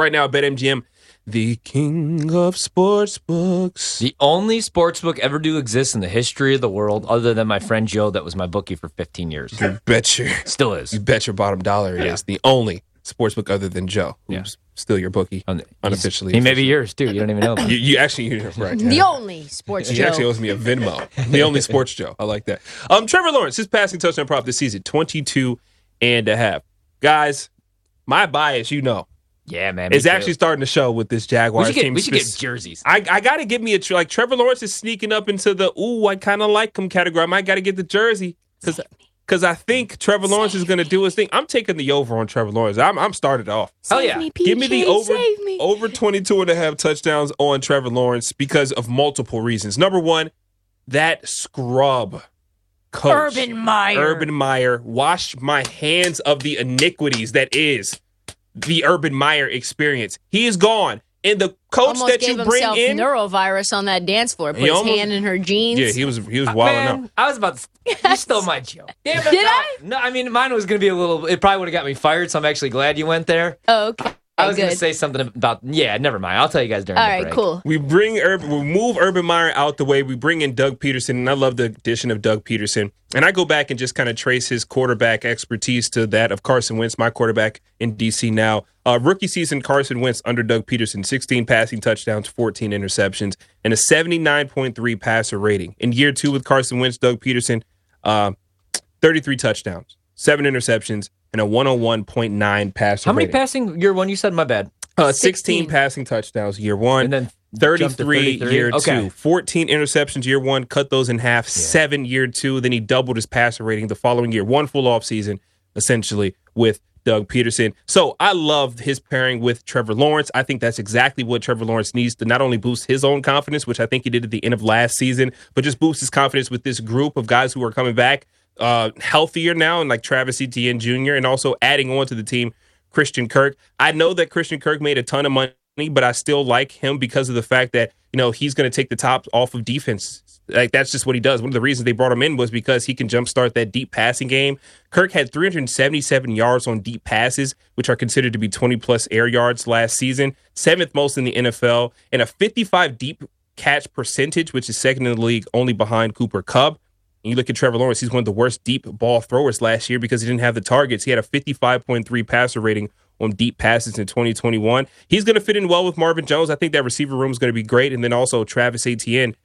Right now, BetMGM, the king of sports books. The only sports book ever to exist in the history of the world, other than my friend Joe, that was my bookie for 15 years. You bet your Still is. you bet your bottom dollar it Yeah. is the only sports book other than Joe, who's Yeah. still your bookie Un- unofficially. He may be yours too. You don't even know. About You, you actually you're right. The yeah. only sports joe. He actually owes me a Venmo. the only sports Joe. I like that. Um, Trevor Lawrence, his passing touchdown prop this season, 22 and a half. Guys, my bias, you know, Yeah, man. It's actually starting to show with this We Jaguars should get, team. we should get jerseys. I, I got to give me a tr- like Trevor Lawrence is sneaking up into the ooh I kind of like him category. I might got to get the jersey because because I think Trevor Lawrence is going to do his thing. I'm taking the over on Trevor Lawrence. I'm I'm started off. Hell yeah. Give me the over Save me. over 22 and a half touchdowns on Trevor Lawrence because of multiple reasons. Number one, that scrub coach Urban Meyer. Urban Meyer wash my hands of the iniquities that is the Urban Meyer experience. He is gone. And the coach Almost that you bring himself in neurovirus on that dance floor. Put He his almost- hand in her jeans. Yeah, he was he was Uh, wilding man, out. I was about to. You stole my joke. Damn it. Did no. I? No, I mean, mine was going to be a little. It probably would have got me fired, so I'm actually glad you went there. oh, okay. I was going to say something about. Yeah, never mind. I'll tell you guys during All the right, break. cool. We bring Urban, we move Urban Meyer out the way. We bring in Doug Pederson, and I love the addition of Doug Pederson. And I go back and just kind of trace his quarterback expertise to that of Carson Wentz, my quarterback in DC now. Uh, rookie season, Carson Wentz under Doug Pederson, 16 passing touchdowns, 14 interceptions, and a 79.3 passer rating. In year two with Carson Wentz, Doug Pederson, uh, 33 touchdowns, seven interceptions, and a 101.9 passer How many rating. passing year one? You said my bad. Uh, 16 16. passing touchdowns year one. And then 33, 33? year Okay. two. 14 interceptions year one, cut those in half. Seven year two. Then he doubled his passer rating the following year. One full off season, essentially, with Doug Pederson. So I loved his pairing with Trevor Lawrence. I think that's exactly what Trevor Lawrence needs to not only boost his own confidence, which I think he did at the end of last season, but just boost his confidence with this group of guys who are coming back uh, healthier now, and like Travis Etienne Jr., and also adding on to the team Christian Kirk. I know that Christian Kirk made a ton of money, but I still like him because of the fact that, you know, he's going to take the top off of defense. Like that's just what he does. One of the reasons they brought him in was because he can jumpstart that deep passing game. Kirk had 377 yards on deep passes, which are considered to be 20 plus air yards last season, seventh most in the NFL, and a 55 deep catch percentage, which is second in the league, only behind Cooper Kupp. And you look at Trevor Lawrence, he's one of the worst deep ball throwers last year because he didn't have the targets. He had a 55.3 passer rating on deep passes in 2021. He's going to fit in well with Marvin Jones. I think that receiver room is going to be great. And then also Travis Etienne,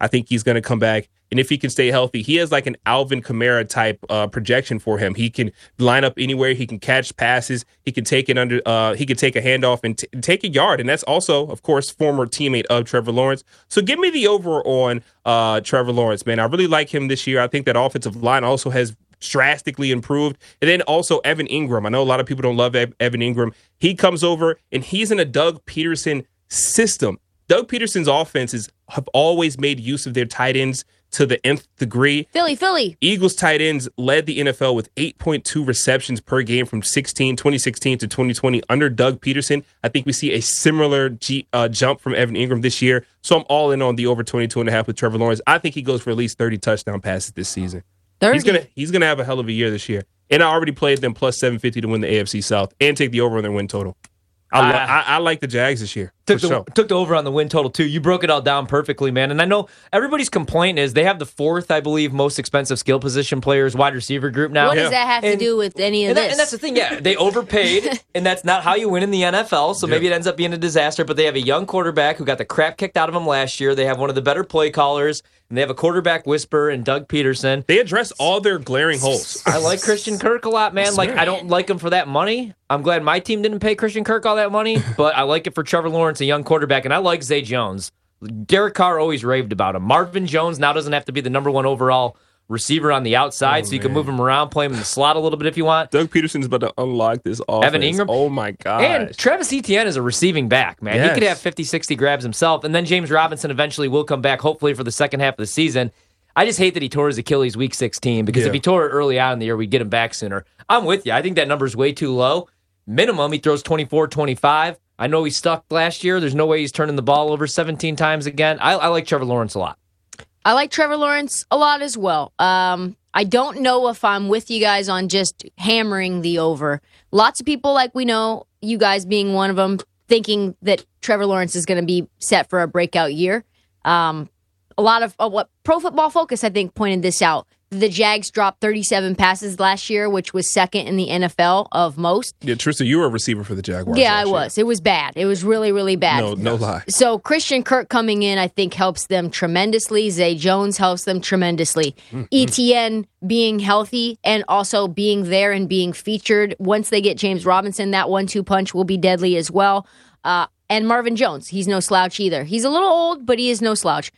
I think he's going to come back. And if he can stay healthy, he has like an Alvin Kamara type uh, projection for him. He can line up anywhere. He can catch passes. He can take it under. Uh, he can take a handoff and t- take a yard. And that's also, of course, former teammate of Trevor Lawrence. So give me the over on uh, Trevor Lawrence, man. I really like him this year. I think that offensive line also has drastically improved. And then also Evan Engram. I know a lot of people don't love Ev- Evan Engram. He comes over and he's in a Doug Pederson system. Doug Pederson's offenses have always made use of their tight ends to the nth degree. Philly, Philly. Eagles tight ends led the NFL with 8.2 receptions per game from 16, 2016 to 2020 under Doug Pederson. I think we see a similar G, uh, jump from Evan Engram this year. So I'm all in on the over 22 and a half with Trevor Lawrence. I think he goes for at least 30 touchdown passes this season. 30. He's gonna he's gonna have a hell of a year this year. And I already played them plus 750 to win the AFC South and take the over on their win total. I, lo- Ah. I, I like the Jags this year. Took the, sure. took the over on the win total too. You broke it all down perfectly, man. And I know everybody's complaint is they have the fourth, I believe, most expensive skill position players wide receiver group now. what Yeah. does that have to do with any of And, that- this? and that's the thing, yeah. They overpaid, and that's not how you win in the NFL. So maybe it ends up being a disaster. But they have a young quarterback who got the crap kicked out of him last year. They have one of the better play callers, and they have a quarterback whisper and Doug Pederson. They address all their glaring holes. I like Christian Kirk a lot, man. Like I don't like him for that money. I'm glad my team didn't pay Christian Kirk all that money, but I like it for Trevor Lawrence, a young quarterback, and I like Zay Jones. Derek Carr always raved about him. Marvin Jones now doesn't have to be the number one overall receiver on the outside, Oh, so you can move him around, play him in the slot a little bit if you want. Doug Pederson's about to unlock this offense. Evan Engram? Oh my god. And Travis Etienne is a receiving back, man. He could have 50, 60 grabs himself. And then James Robinson eventually will come back, hopefully, for the second half of the season. I just hate that he tore his Achilles week 16 because Yeah. if he tore it early on in the year, we'd get him back sooner. I'm with you. I think that number's way too low. Minimum, he throws 24, 25. I know he stuck last year. There's no way he's turning the ball over 17 times again. I, I like Trevor Lawrence a lot. I like Trevor Lawrence a lot as well. Um, I don't know if I'm with you guys on just hammering the over. Lots of people, like we know, you guys being one of them, thinking that Trevor Lawrence is going to be set for a breakout year. Um, a lot of uh, what Pro Football Focus, I think, pointed this out. The Jags dropped 37 passes last year, which was second in the NFL of most. yeah, Trista, you were a receiver for the Jaguars. Yeah, last I year. was. It was bad. It was really, really bad. No, no lie. So Christian Kirk coming in, I think, helps them tremendously. Zay Jones helps them tremendously. Etienne being healthy and also being there and being featured. Once they get James Robinson, that one-two punch will be deadly as well. Uh, and Marvin Jones, he's no slouch either. He's a little old, but he is no slouch.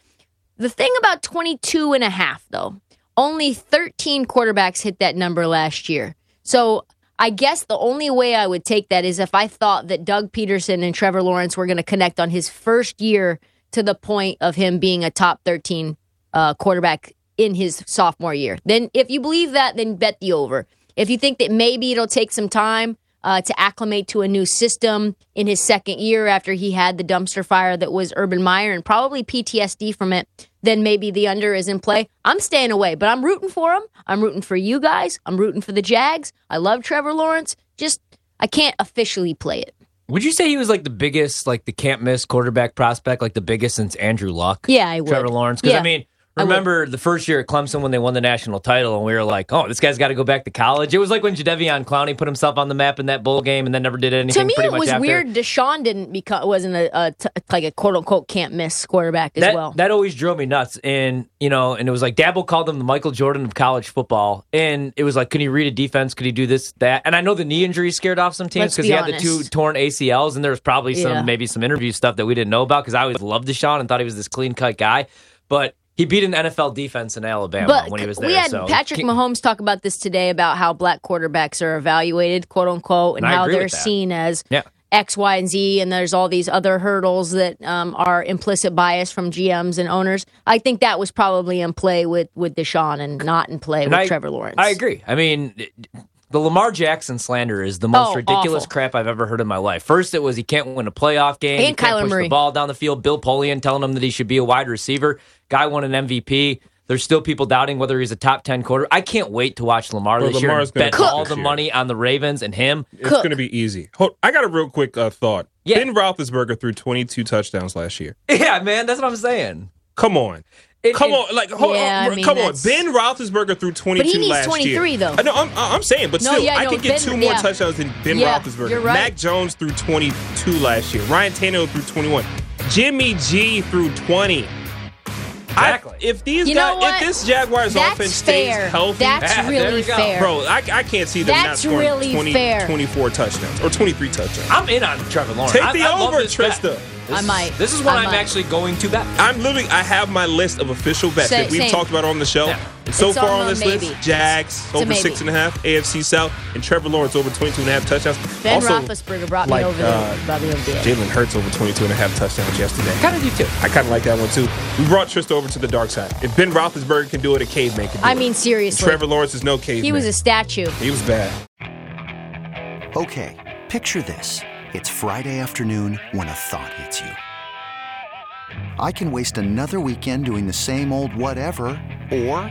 The thing about 22 and a half, though, only 13 quarterbacks hit that number last year. So I guess the only way I would take that is if I thought that Doug Pederson and Trevor Lawrence were going to connect on his first year to the point of him being a top 13 uh, quarterback in his sophomore year. Then, if you believe that, then bet the over. If you think that maybe it'll take some time uh, to acclimate to a new system in his second year after he had the dumpster fire that was Urban Meyer and probably PTSD from it, then maybe the under is in play. I'm staying away, but I'm rooting for him. I'm rooting for you guys. I'm rooting for the Jags. I love Trevor Lawrence. Just, I can't officially play it. Would you say he was like the biggest, like the can't miss quarterback prospect, like the biggest since Andrew Luck? Yeah, I would. Trevor Lawrence. Because Yeah, I mean. Remember the first year at Clemson when they won the national title, and we were like, "Oh, this guy's got to go back to college." It was like when Jadeveon Clowney put himself on the map in that bowl game, and then never did anything. To me, it was after. weird. Deshaun didn't become wasn't a, a t- like a quote unquote can't miss quarterback as that, well. that always drove me nuts. And, you know, and it was like Dabo called him the Michael Jordan of college football. And it was like, could he read a defense? Could he do this, that? And I know the knee injury scared off some teams because be he had the two torn ACLs. And there was probably some, Yeah. maybe some interview stuff that we didn't know about because I always loved Deshaun and thought he was this clean cut guy. But he beat an NFL defense in Alabama But when he was there. we had so Patrick Mahomes talk about this today about how black quarterbacks are evaluated, quote unquote, and And how they're seen as Yeah. X, Y, and Z, and there's all these other hurdles that um, are implicit bias from GMs and owners. I think that was probably in play with with Deshaun and not in play And with I- Trevor Lawrence. I agree. I mean, the Lamar Jackson slander is the most Oh, ridiculous awful. crap I've ever heard in my life. First, it was he can't win a playoff game. and he And can't Kyler push Murray. the ball down the field. Bill Polian telling him that he should be a wide receiver. Guy won an MVP. There's still people doubting whether he's a top ten quarter. I can't wait to watch Lamar Well, this year. Lamar's and gonna Bet all the year. money on the Ravens and him. It's going to be easy. Hold, I got a real quick uh, thought. Yeah. Ben Roethlisberger threw 22 touchdowns last year. Yeah, man, that's what I'm saying. Come on. It- come it- on, like hold Yeah, on, I mean, come on. Ben Roethlisberger threw 22 but he needs last 23 year. though. I know, I'm, I'm saying, but No, still, yeah, I no, can get Ben- two more yeah. touchdowns than Ben Yeah, Roethlisberger. you're right. Mac Jones threw 22 last year. Ryan Tannehill threw 21. Jimmy G threw 20. I- Exactly. if these You guys, if this Jaguars That's offense stays fair. healthy, That's Yeah, there really go. fair. bro, I, I can't see them not scoring really 20, fair. 24 touchdowns or 23 touchdowns. I'm in on Trevor Lawrence. Take I- the I love over, this. Trista. This I is- might. This is what I I'm might. actually going to bet. I'm literally. I have my list of official bets Same- that we've same. talked about on the show. Yeah. And so It's far on on this maybe. list, Jags a over six and a half, AFC South, and Trevor Lawrence over 22 and a half touchdowns. Ben also, Roethlisberger brought like, me over uh, the, brought me over the edge. Jalen Hurts over 22 and a half touchdowns yesterday. Kind of do too. I kind of like that one too. We brought Trista over to the dark side. If Ben Roethlisberger can do it, a caveman can do I it. mean, And seriously, Trevor Lawrence is no caveman. he was a statue. he was bad. Okay, picture this. It's Friday afternoon when a thought hits you. I can waste another weekend doing the same old whatever, or